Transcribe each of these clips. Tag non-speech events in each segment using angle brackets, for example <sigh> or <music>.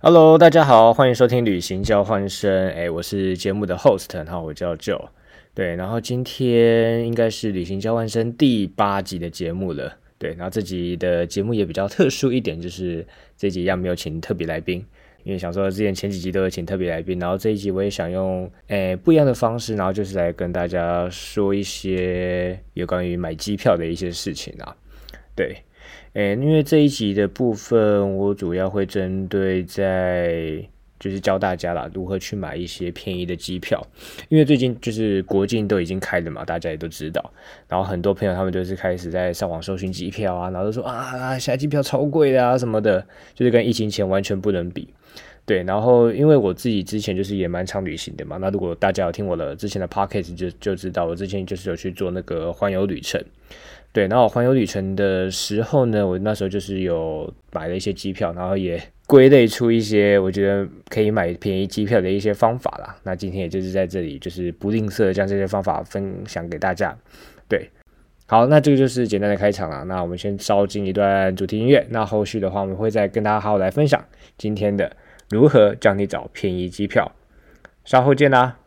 Hello，大家好，欢迎收听旅行交换生。哎，我是节目的 host，然后我叫 Joe。对，然后今天应该是旅行交换生第八集的节目了。对，然后这集的节目也比较特殊一点，就是这集一样没有请特别来宾，因为想说之前前几集都有请特别来宾，然后这一集我也想用诶不一样的方式，然后就是来跟大家说一些有关于买机票的一些事情啊。对。诶，因为这一集的部分，我主要会针对在就是教大家啦，如何去买一些便宜的机票。因为最近就是国境都已经开了嘛，大家也都知道。然后很多朋友他们就是开始在上网搜寻机票啊，然后都说啊，现在机票超贵的啊什么的，就是跟疫情前完全不能比。对，然后因为我自己之前就是也蛮常旅行的嘛，那如果大家有听我的之前的 podcast 就就知道，我之前就是有去做那个环游旅程。对，然后环游旅程的时候呢，我那时候就是有买了一些机票，然后也归类出一些我觉得可以买便宜机票的一些方法啦。那今天也就是在这里，就是不吝啬将这些方法分享给大家。对，好，那这个就是简单的开场了。那我们先烧进一段主题音乐，那后续的话我们会再跟大家好好来分享今天的如何教你找便宜机票。稍后见啦。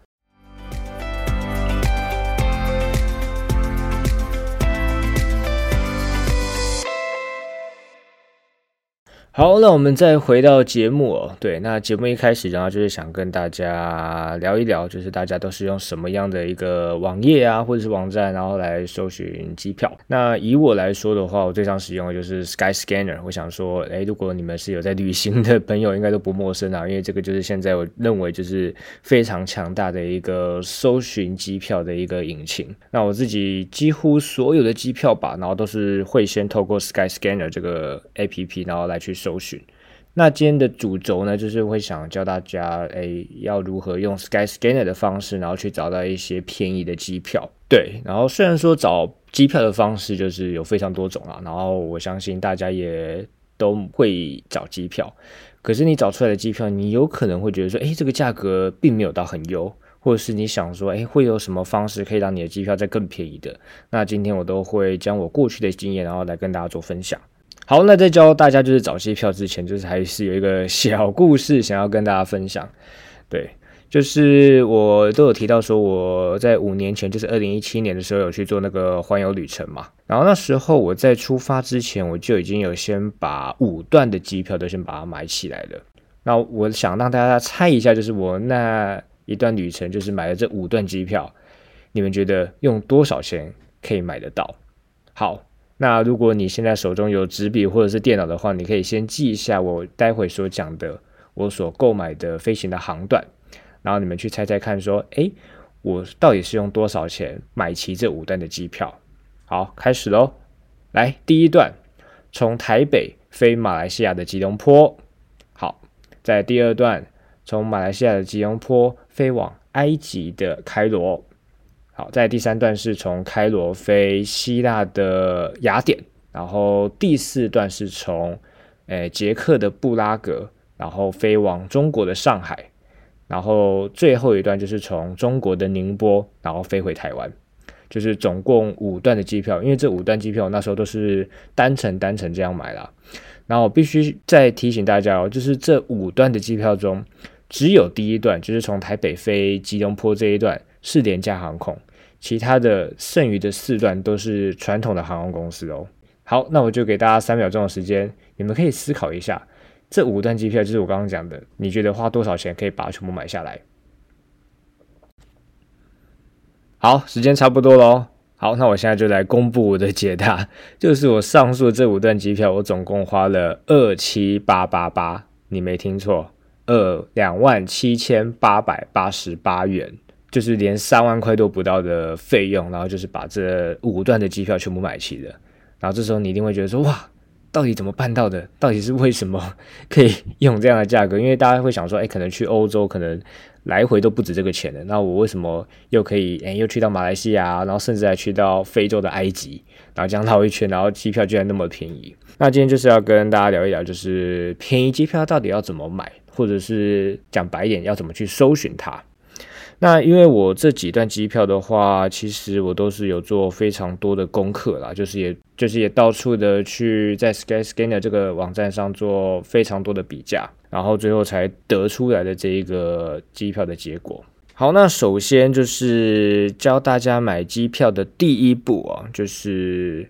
好，那我们再回到节目哦。对，那节目一开始，然后就是想跟大家聊一聊，就是大家都是用什么样的一个网页啊，或者是网站，然后来搜寻机票。那以我来说的话，我最常使用的就是 Sky Scanner。我想说，诶，如果你们是有在旅行的朋友，应该都不陌生啊，因为这个就是现在我认为就是非常强大的一个搜寻机票的一个引擎。那我自己几乎所有的机票吧，然后都是会先透过 Sky Scanner 这个 APP，然后来去。搜寻，那今天的主轴呢，就是会想教大家，哎，要如何用 Sky Scanner 的方式，然后去找到一些便宜的机票。对，然后虽然说找机票的方式就是有非常多种啊，然后我相信大家也都会找机票，可是你找出来的机票，你有可能会觉得说，哎，这个价格并没有到很优，或者是你想说，哎，会有什么方式可以让你的机票再更便宜的？那今天我都会将我过去的经验，然后来跟大家做分享。好，那在教大家就是找机票之前，就是还是有一个小故事想要跟大家分享。对，就是我都有提到说，我在五年前，就是二零一七年的时候，有去做那个环游旅程嘛。然后那时候我在出发之前，我就已经有先把五段的机票都先把它买起来了。那我想让大家猜一下，就是我那一段旅程，就是买了这五段机票，你们觉得用多少钱可以买得到？好。那如果你现在手中有纸笔或者是电脑的话，你可以先记一下我待会所讲的我所购买的飞行的航段，然后你们去猜猜看，说，诶，我到底是用多少钱买齐这五段的机票？好，开始喽！来，第一段从台北飞马来西亚的吉隆坡，好，在第二段从马来西亚的吉隆坡飞往埃及的开罗。好，在第三段是从开罗飞希腊的雅典，然后第四段是从诶捷克的布拉格，然后飞往中国的上海，然后最后一段就是从中国的宁波，然后飞回台湾，就是总共五段的机票。因为这五段机票那时候都是单程单程这样买啦。然后我必须再提醒大家哦，就是这五段的机票中，只有第一段就是从台北飞吉隆坡这一段。是廉价航空，其他的剩余的四段都是传统的航空公司哦。好，那我就给大家三秒钟的时间，你们可以思考一下，这五段机票就是我刚刚讲的，你觉得花多少钱可以把它全部买下来？好，时间差不多喽。好，那我现在就来公布我的解答，就是我上述这五段机票，我总共花了二七八八八，你没听错，二两万七千八百八十八元。就是连三万块都不到的费用，然后就是把这五段的机票全部买齐了。然后这时候你一定会觉得说，哇，到底怎么办到的？到底是为什么 <laughs> 可以用这样的价格？因为大家会想说，哎，可能去欧洲可能来回都不止这个钱的。那我为什么又可以，哎，又去到马来西亚，然后甚至还去到非洲的埃及，然后这样绕一圈，然后机票居然那么便宜？那今天就是要跟大家聊一聊，就是便宜机票到底要怎么买，或者是讲白一点，要怎么去搜寻它。那因为我这几段机票的话，其实我都是有做非常多的功课啦，就是也就是也到处的去在 Skyscanner 这个网站上做非常多的比价。然后最后才得出来的这一个机票的结果。好，那首先就是教大家买机票的第一步啊，就是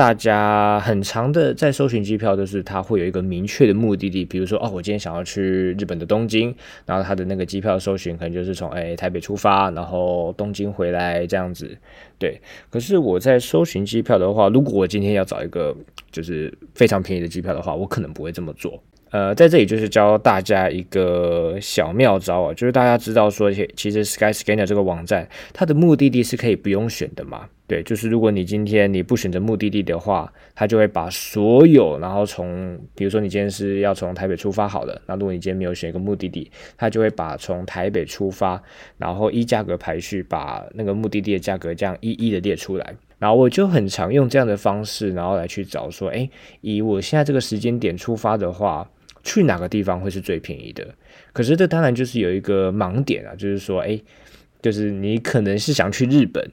大家很长的在搜寻机票，都是它会有一个明确的目的地，比如说哦，我今天想要去日本的东京，然后它的那个机票搜寻可能就是从哎台北出发，然后东京回来这样子。对，可是我在搜寻机票的话，如果我今天要找一个就是非常便宜的机票的话，我可能不会这么做。呃，在这里就是教大家一个小妙招啊，就是大家知道说，其实 Skyscanner 这个网站，它的目的地是可以不用选的嘛？对，就是如果你今天你不选择目的地的话，它就会把所有，然后从，比如说你今天是要从台北出发好了，那如果你今天没有选一个目的地，它就会把从台北出发，然后依价格排序，把那个目的地的价格这样一一的列出来。然后我就很常用这样的方式，然后来去找说，哎，以我现在这个时间点出发的话。去哪个地方会是最便宜的？可是这当然就是有一个盲点啊，就是说，哎，就是你可能是想去日本，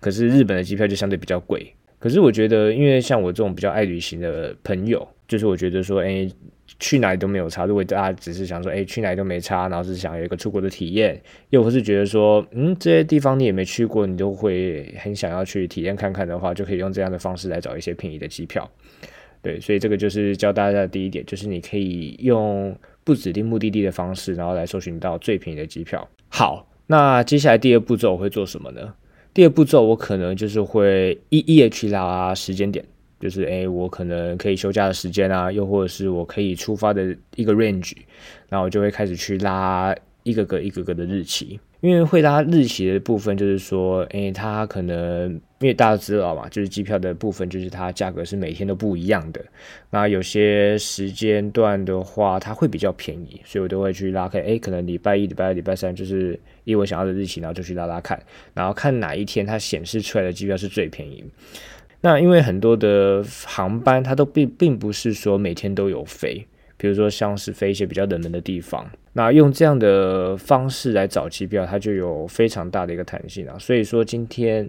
可是日本的机票就相对比较贵。可是我觉得，因为像我这种比较爱旅行的朋友，就是我觉得说，哎，去哪里都没有差。如果大家只是想说，哎，去哪里都没差，然后是想有一个出国的体验，又或是觉得说，嗯，这些地方你也没去过，你都会很想要去体验看看的话，就可以用这样的方式来找一些便宜的机票。对，所以这个就是教大家的第一点，就是你可以用不指定目的地的方式，然后来搜寻到最便宜的机票。好，那接下来第二步骤我会做什么呢？第二步骤我可能就是会一一的去拉时间点，就是诶，我可能可以休假的时间啊，又或者是我可以出发的一个 range，然后我就会开始去拉一个个、一个个的日期。因为会拉日期的部分，就是说，诶，它可能因为大家知道嘛，就是机票的部分，就是它价格是每天都不一样的。那有些时间段的话，它会比较便宜，所以我都会去拉开。诶，可能礼拜一、礼拜二、礼拜三，就是以我想要的日期，然后就去拉拉看，然后看哪一天它显示出来的机票是最便宜。那因为很多的航班，它都并并不是说每天都有飞。比如说，像是飞一些比较冷门的地方，那用这样的方式来找机票，它就有非常大的一个弹性啊。所以说，今天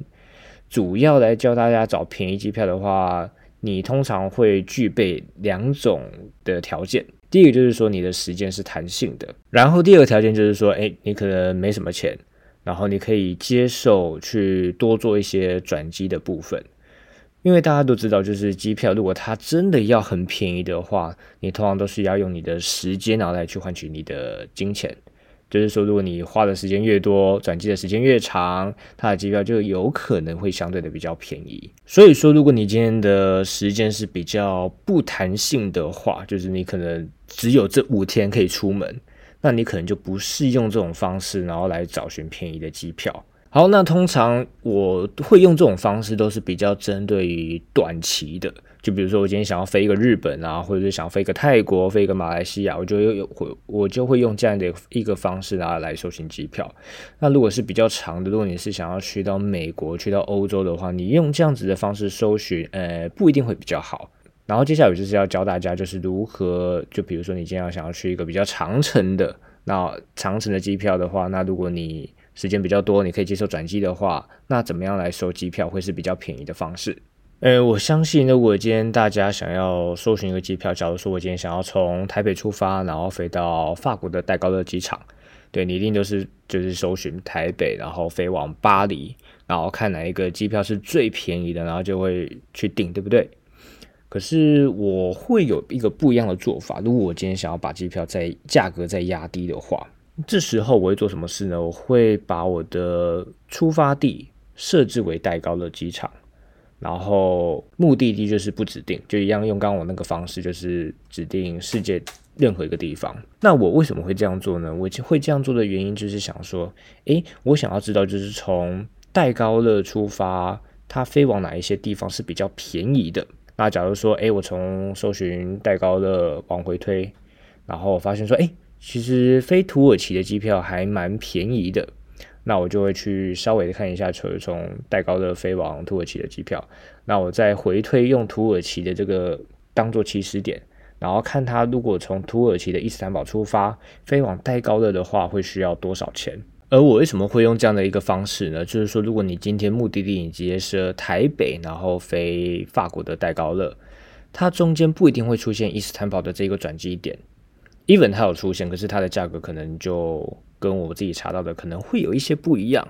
主要来教大家找便宜机票的话，你通常会具备两种的条件。第一个就是说，你的时间是弹性的；然后第二个条件就是说，哎，你可能没什么钱，然后你可以接受去多做一些转机的部分。因为大家都知道，就是机票，如果它真的要很便宜的话，你通常都是要用你的时间然后来去换取你的金钱。就是说，如果你花的时间越多，转机的时间越长，它的机票就有可能会相对的比较便宜。所以说，如果你今天的时间是比较不弹性的话，就是你可能只有这五天可以出门，那你可能就不适用这种方式然后来找寻便宜的机票。好，那通常我会用这种方式，都是比较针对于短期的。就比如说，我今天想要飞一个日本啊，或者是想飞一个泰国、飞一个马来西亚，我就有会我就会用这样的一个方式啊来搜寻机票。那如果是比较长的，如果你是想要去到美国、去到欧洲的话，你用这样子的方式搜寻，呃，不一定会比较好。然后接下来就是要教大家，就是如何，就比如说你今天要想要去一个比较长程的，那长程的机票的话，那如果你时间比较多，你可以接受转机的话，那怎么样来收机票会是比较便宜的方式？呃，我相信如果今天大家想要搜寻一个机票，假如说我今天想要从台北出发，然后飞到法国的戴高乐机场，对你一定都是就是搜寻台北，然后飞往巴黎，然后看哪一个机票是最便宜的，然后就会去订，对不对？可是我会有一个不一样的做法，如果我今天想要把机票在价格再压低的话。这时候我会做什么事呢？我会把我的出发地设置为戴高乐机场，然后目的地就是不指定，就一样用刚刚我那个方式，就是指定世界任何一个地方。那我为什么会这样做呢？我会这样做的原因就是想说，诶，我想要知道就是从戴高乐出发，它飞往哪一些地方是比较便宜的。那假如说，诶，我从搜寻戴高乐往回推，然后发现说，诶。其实飞土耳其的机票还蛮便宜的，那我就会去稍微看一下，从从戴高乐飞往土耳其的机票，那我再回推用土耳其的这个当做起始点，然后看它如果从土耳其的伊斯坦堡出发飞往戴高乐的话，会需要多少钱？而我为什么会用这样的一个方式呢？就是说，如果你今天目的地你直接是台北，然后飞法国的戴高乐，它中间不一定会出现伊斯坦堡的这个转机点。Even 它有出现，可是它的价格可能就跟我自己查到的可能会有一些不一样。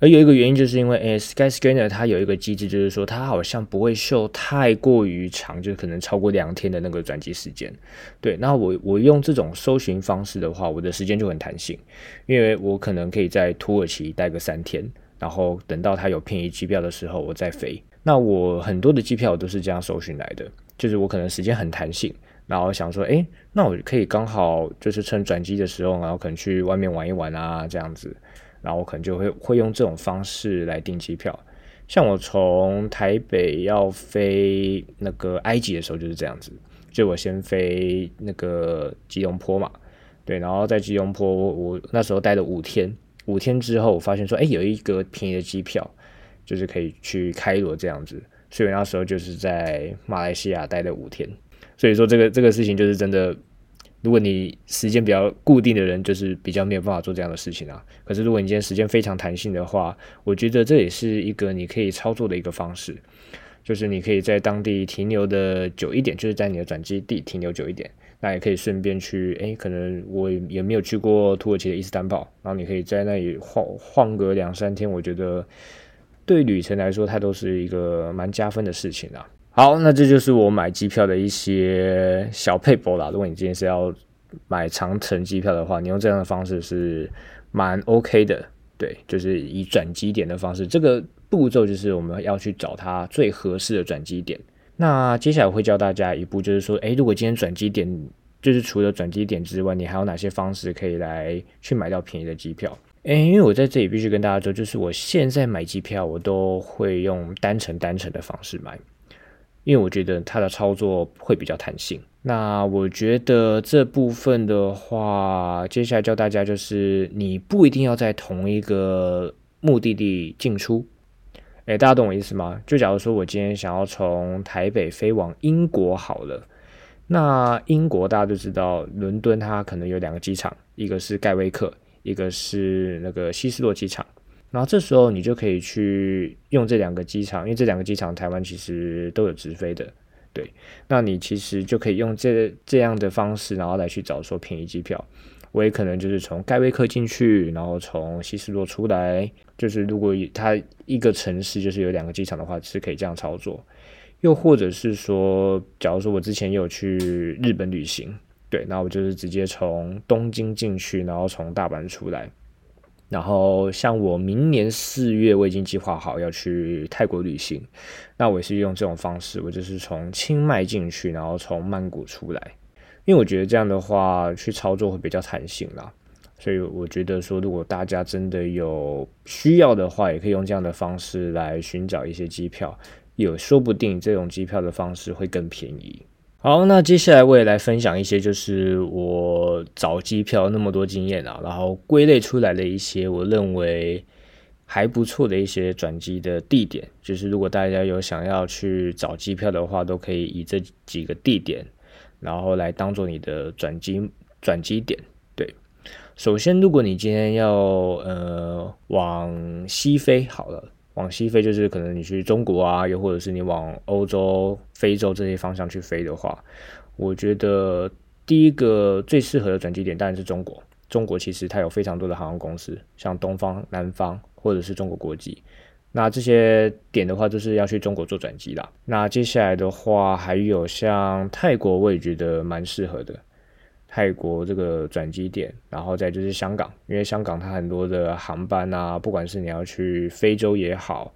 而有一个原因，就是因为诶 Skyscanner 它有一个机制，就是说它好像不会秀太过于长，就是可能超过两天的那个转机时间。对，那我我用这种搜寻方式的话，我的时间就很弹性，因为我可能可以在土耳其待个三天，然后等到它有便宜机票的时候，我再飞。那我很多的机票都是这样搜寻来的，就是我可能时间很弹性，然后想说，诶，那我可以刚好就是趁转机的时候，然后可能去外面玩一玩啊，这样子。然后我可能就会会用这种方式来订机票，像我从台北要飞那个埃及的时候就是这样子，就我先飞那个吉隆坡嘛，对，然后在吉隆坡我那时候待了五天，五天之后我发现说，哎，有一个便宜的机票，就是可以去开罗这样子，所以那时候就是在马来西亚待了五天，所以说这个这个事情就是真的。如果你时间比较固定的人，就是比较没有办法做这样的事情啊。可是如果你今天时间非常弹性的话，我觉得这也是一个你可以操作的一个方式，就是你可以在当地停留的久一点，就是在你的转机地停留久一点，那也可以顺便去，诶，可能我也没有去过土耳其的伊斯坦堡，然后你可以在那里晃晃个两三天，我觉得对旅程来说，它都是一个蛮加分的事情啊。好，那这就是我买机票的一些小配博啦。如果你今天是要买长程机票的话，你用这样的方式是蛮 OK 的。对，就是以转机点的方式，这个步骤就是我们要去找它最合适的转机点。那接下来我会教大家一步，就是说，诶，如果今天转机点就是除了转机点之外，你还有哪些方式可以来去买到便宜的机票？诶，因为我在这里必须跟大家说，就是我现在买机票，我都会用单程单程的方式买。因为我觉得它的操作会比较弹性。那我觉得这部分的话，接下来教大家就是，你不一定要在同一个目的地进出。诶，大家懂我意思吗？就假如说我今天想要从台北飞往英国好了，那英国大家都知道，伦敦它可能有两个机场，一个是盖威克，一个是那个希斯洛机场。然后这时候你就可以去用这两个机场，因为这两个机场台湾其实都有直飞的，对。那你其实就可以用这这样的方式，然后来去找说便宜机票。我也可能就是从盖威克进去，然后从希斯洛出来。就是如果它一个城市就是有两个机场的话，是可以这样操作。又或者是说，假如说我之前有去日本旅行，对，那我就是直接从东京进去，然后从大阪出来。然后像我明年四月，我已经计划好要去泰国旅行，那我也是用这种方式，我就是从清迈进去，然后从曼谷出来，因为我觉得这样的话去操作会比较弹性啦。所以我觉得说，如果大家真的有需要的话，也可以用这样的方式来寻找一些机票，有说不定这种机票的方式会更便宜。好，那接下来我也来分享一些，就是我找机票那么多经验啊，然后归类出来的一些我认为还不错的一些转机的地点。就是如果大家有想要去找机票的话，都可以以这几个地点，然后来当做你的转机转机点。对，首先如果你今天要呃往西飞，好了。往西飞就是可能你去中国啊，又或者是你往欧洲、非洲这些方向去飞的话，我觉得第一个最适合的转机点当然是中国。中国其实它有非常多的航空公司，像东方、南方或者是中国国际。那这些点的话，就是要去中国做转机啦。那接下来的话，还有像泰国，我也觉得蛮适合的。泰国这个转机点，然后再就是香港，因为香港它很多的航班啊，不管是你要去非洲也好，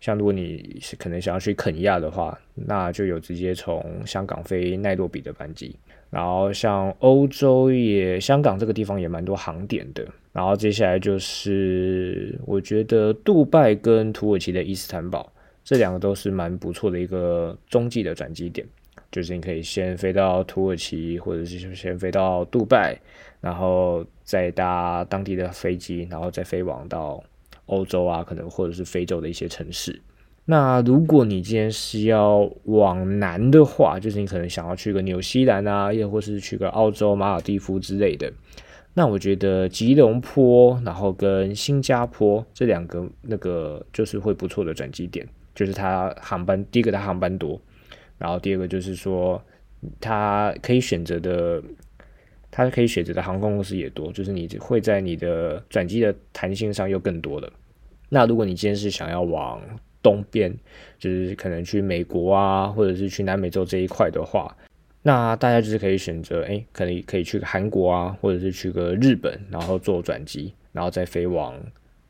像如果你是可能想要去肯尼亚的话，那就有直接从香港飞奈洛比的班机。然后像欧洲也，香港这个地方也蛮多航点的。然后接下来就是我觉得杜拜跟土耳其的伊斯坦堡这两个都是蛮不错的一个中继的转机点。就是你可以先飞到土耳其，或者是先飞到杜拜，然后再搭当地的飞机，然后再飞往到欧洲啊，可能或者是非洲的一些城市。那如果你今天是要往南的话，就是你可能想要去个纽西兰啊，又或是去个澳洲马尔蒂夫之类的，那我觉得吉隆坡，然后跟新加坡这两个那个就是会不错的转机点，就是它航班第一个它航班多。然后第二个就是说，它可以选择的它可以选择的航空公司也多，就是你会在你的转机的弹性上又更多了。那如果你今天是想要往东边，就是可能去美国啊，或者是去南美洲这一块的话，那大家就是可以选择，哎，可能可以去韩国啊，或者是去个日本，然后做转机，然后再飞往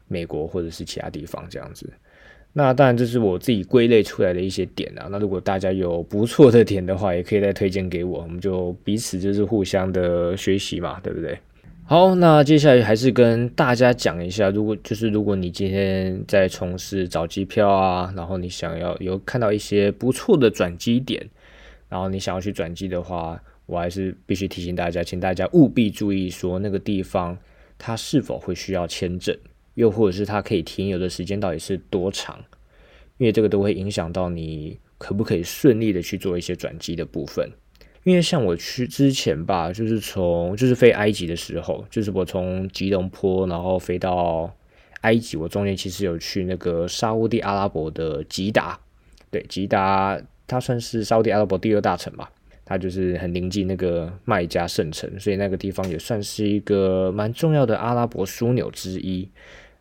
美国或者是其他地方这样子。那当然，这是我自己归类出来的一些点啊。那如果大家有不错的点的话，也可以再推荐给我，我们就彼此就是互相的学习嘛，对不对？好，那接下来还是跟大家讲一下，如果就是如果你今天在从事找机票啊，然后你想要有看到一些不错的转机点，然后你想要去转机的话，我还是必须提醒大家，请大家务必注意说那个地方它是否会需要签证。又或者是它可以停留的时间到底是多长？因为这个都会影响到你可不可以顺利的去做一些转机的部分。因为像我去之前吧，就是从就是飞埃及的时候，就是我从吉隆坡然后飞到埃及，我中间其实有去那个沙地阿拉伯的吉达，对，吉达它算是沙地阿拉伯第二大城吧。它就是很临近那个麦加圣城，所以那个地方也算是一个蛮重要的阿拉伯枢纽之一。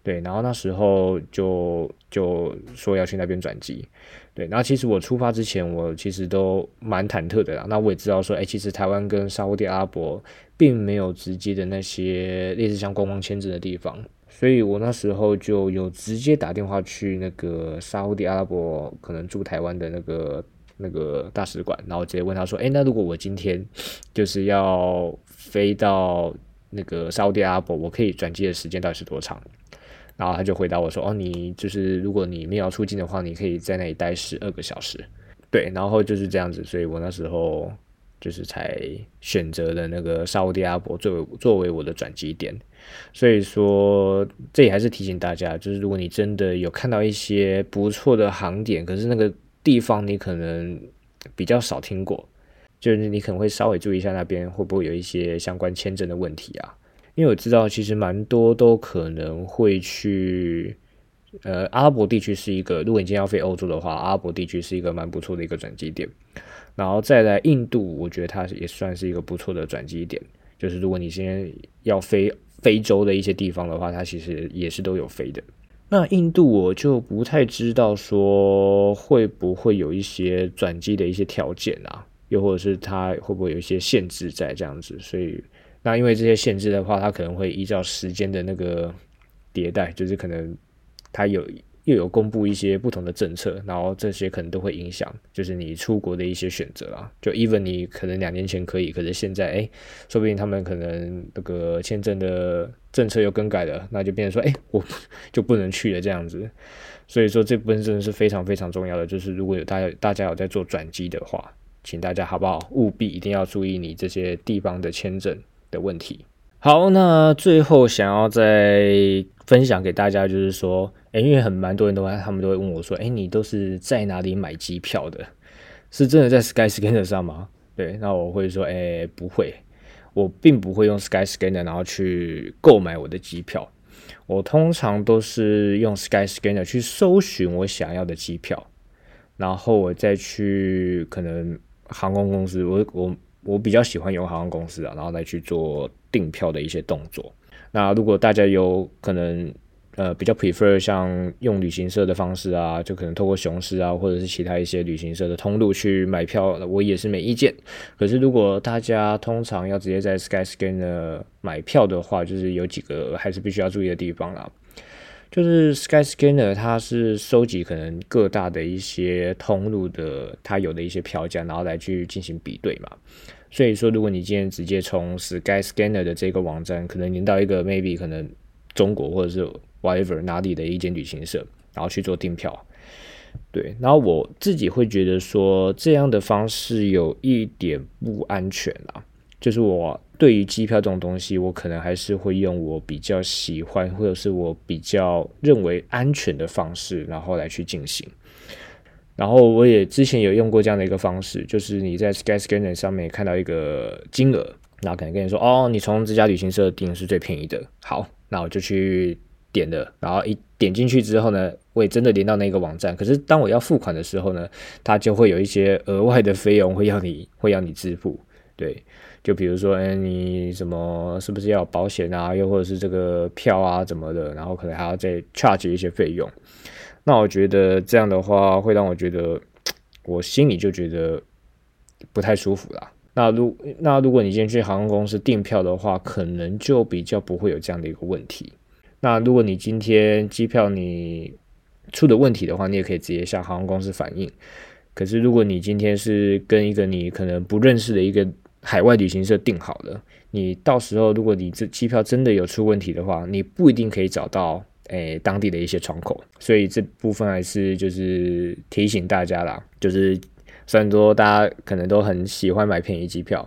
对，然后那时候就就说要去那边转机，对，然后其实我出发之前，我其实都蛮忐忑的啦。那我也知道说，哎，其实台湾跟沙地阿拉伯并没有直接的那些类似像观光签证的地方，所以我那时候就有直接打电话去那个沙地阿拉伯可能驻台湾的那个那个大使馆，然后直接问他说，哎，那如果我今天就是要飞到那个沙地阿拉伯，我可以转机的时间到底是多长？然后他就回答我说：“哦，你就是如果你没有出境的话，你可以在那里待十二个小时。”对，然后就是这样子，所以我那时候就是才选择了那个沙地阿拉伯作为作为我的转机点。所以说，这也还是提醒大家，就是如果你真的有看到一些不错的航点，可是那个地方你可能比较少听过，就是你可能会稍微注意一下那边会不会有一些相关签证的问题啊。因为我知道，其实蛮多都可能会去，呃，阿拉伯地区是一个，如果你今天要飞欧洲的话，阿拉伯地区是一个蛮不错的一个转机点。然后再来印度，我觉得它也算是一个不错的转机点。就是如果你今天要飞非洲的一些地方的话，它其实也是都有飞的。那印度我就不太知道说会不会有一些转机的一些条件啊，又或者是它会不会有一些限制在这样子，所以。那因为这些限制的话，它可能会依照时间的那个迭代，就是可能它有又有公布一些不同的政策，然后这些可能都会影响，就是你出国的一些选择啊。就 even 你可能两年前可以，可是现在哎，说不定他们可能那个签证的政策又更改了，那就变成说哎，我 <laughs> 就不能去了这样子。所以说这部分真的是非常非常重要的，就是如果有大家大家有在做转机的话，请大家好不好务必一定要注意你这些地方的签证。的问题。好，那最后想要再分享给大家，就是说，哎，因为很蛮多人都会他们都会问我说，哎，你都是在哪里买机票的？是真的在 Skyscanner 上吗？对，那我会说，哎，不会，我并不会用 Skyscanner 然后去购买我的机票。我通常都是用 Skyscanner 去搜寻我想要的机票，然后我再去可能航空公司，我我。我比较喜欢用航空公司啊，然后来去做订票的一些动作。那如果大家有可能，呃，比较 prefer 像用旅行社的方式啊，就可能透过雄狮啊，或者是其他一些旅行社的通路去买票，我也是没意见。可是如果大家通常要直接在 Skyscanner 买票的话，就是有几个还是必须要注意的地方啦。就是 Skyscanner，它是收集可能各大的一些通路的它有的一些票价，然后来去进行比对嘛。所以说，如果你今天直接从 Skyscanner 的这个网站，可能连到一个 maybe 可能中国或者是 whatever 哪里的一间旅行社，然后去做订票，对，然后我自己会觉得说这样的方式有一点不安全啦。就是我对于机票这种东西，我可能还是会用我比较喜欢或者是我比较认为安全的方式，然后来去进行。然后我也之前有用过这样的一个方式，就是你在 Skyscanner 上面看到一个金额，然后可能跟你说，哦，你从这家旅行社订是最便宜的。好，那我就去点了，然后一点进去之后呢，我也真的连到那个网站。可是当我要付款的时候呢，它就会有一些额外的费用会要你会要你支付，对。就比如说，哎，你什么是不是要保险啊？又或者是这个票啊怎么的？然后可能还要再 charge 一些费用。那我觉得这样的话，会让我觉得我心里就觉得不太舒服啦。那如那如果你今天去航空公司订票的话，可能就比较不会有这样的一个问题。那如果你今天机票你出的问题的话，你也可以直接向航空公司反映。可是如果你今天是跟一个你可能不认识的一个海外旅行社订好了，你到时候如果你这机票真的有出问题的话，你不一定可以找到诶当地的一些窗口，所以这部分还是就是提醒大家啦，就是虽然说大家可能都很喜欢买便宜机票，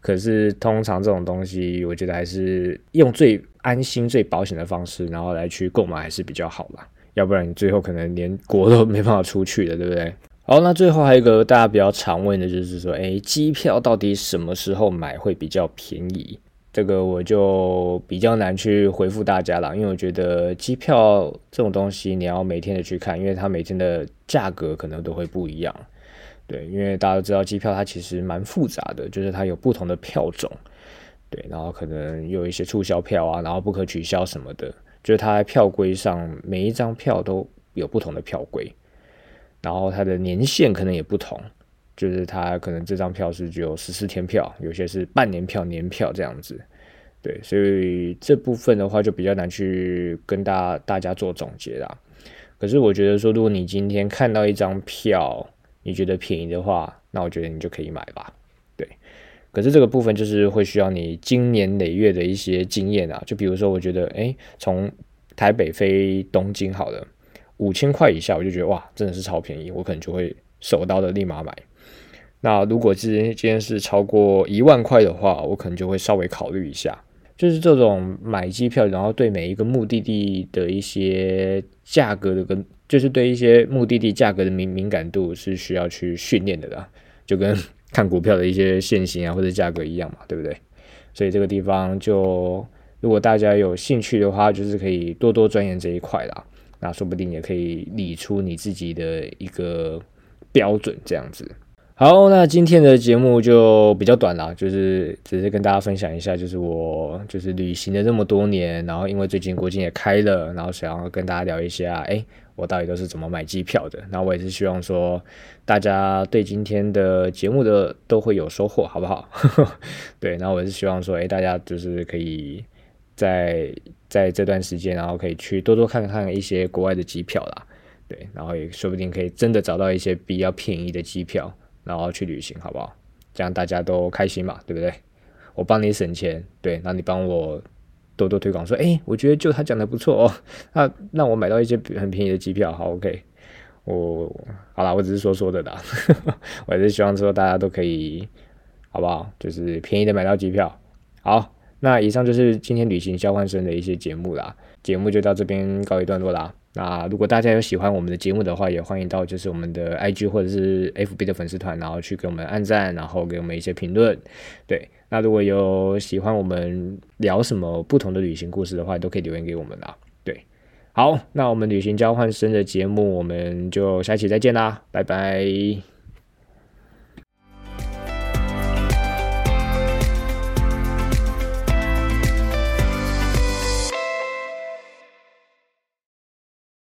可是通常这种东西，我觉得还是用最安心、最保险的方式，然后来去购买还是比较好吧，要不然你最后可能连国都没办法出去的，对不对？好，那最后还有一个大家比较常问的就是说，哎，机票到底什么时候买会比较便宜？这个我就比较难去回复大家了，因为我觉得机票这种东西你要每天的去看，因为它每天的价格可能都会不一样。对，因为大家都知道机票它其实蛮复杂的，就是它有不同的票种，对，然后可能有一些促销票啊，然后不可取消什么的，就是它在票规上每一张票都有不同的票规。然后它的年限可能也不同，就是它可能这张票是只有十四天票，有些是半年票、年票这样子，对，所以这部分的话就比较难去跟大大家做总结啦。可是我觉得说，如果你今天看到一张票，你觉得便宜的话，那我觉得你就可以买吧，对。可是这个部分就是会需要你经年累月的一些经验啊，就比如说，我觉得，哎，从台北飞东京好了。五千块以下，我就觉得哇，真的是超便宜，我可能就会手刀的立马买。那如果今天今天是超过一万块的话，我可能就会稍微考虑一下。就是这种买机票，然后对每一个目的地的一些价格的跟，就是对一些目的地价格的敏敏感度是需要去训练的啦，就跟 <laughs> 看股票的一些现形啊或者价格一样嘛，对不对？所以这个地方就如果大家有兴趣的话，就是可以多多钻研这一块啦。那说不定也可以理出你自己的一个标准，这样子。好，那今天的节目就比较短了，就是只是跟大家分享一下，就是我就是旅行了这么多年，然后因为最近国境也开了，然后想要跟大家聊一下，哎，我到底都是怎么买机票的。那我也是希望说，大家对今天的节目的都会有收获，好不好？<laughs> 对，那我也是希望说，哎，大家就是可以在。在这段时间，然后可以去多多看看一些国外的机票啦，对，然后也说不定可以真的找到一些比较便宜的机票，然后去旅行，好不好？这样大家都开心嘛，对不对？我帮你省钱，对，那你帮我多多推广，说，哎，我觉得就他讲的不错哦，<laughs> 那那我买到一些很便宜的机票，好，OK，我好了，我只是说说的啦，<laughs> 我还是希望说大家都可以，好不好？就是便宜的买到机票，好。那以上就是今天旅行交换生的一些节目啦，节目就到这边告一段落啦。那如果大家有喜欢我们的节目的话，也欢迎到就是我们的 IG 或者是 FB 的粉丝团，然后去给我们按赞，然后给我们一些评论。对，那如果有喜欢我们聊什么不同的旅行故事的话，都可以留言给我们啦。对，好，那我们旅行交换生的节目，我们就下期再见啦，拜拜。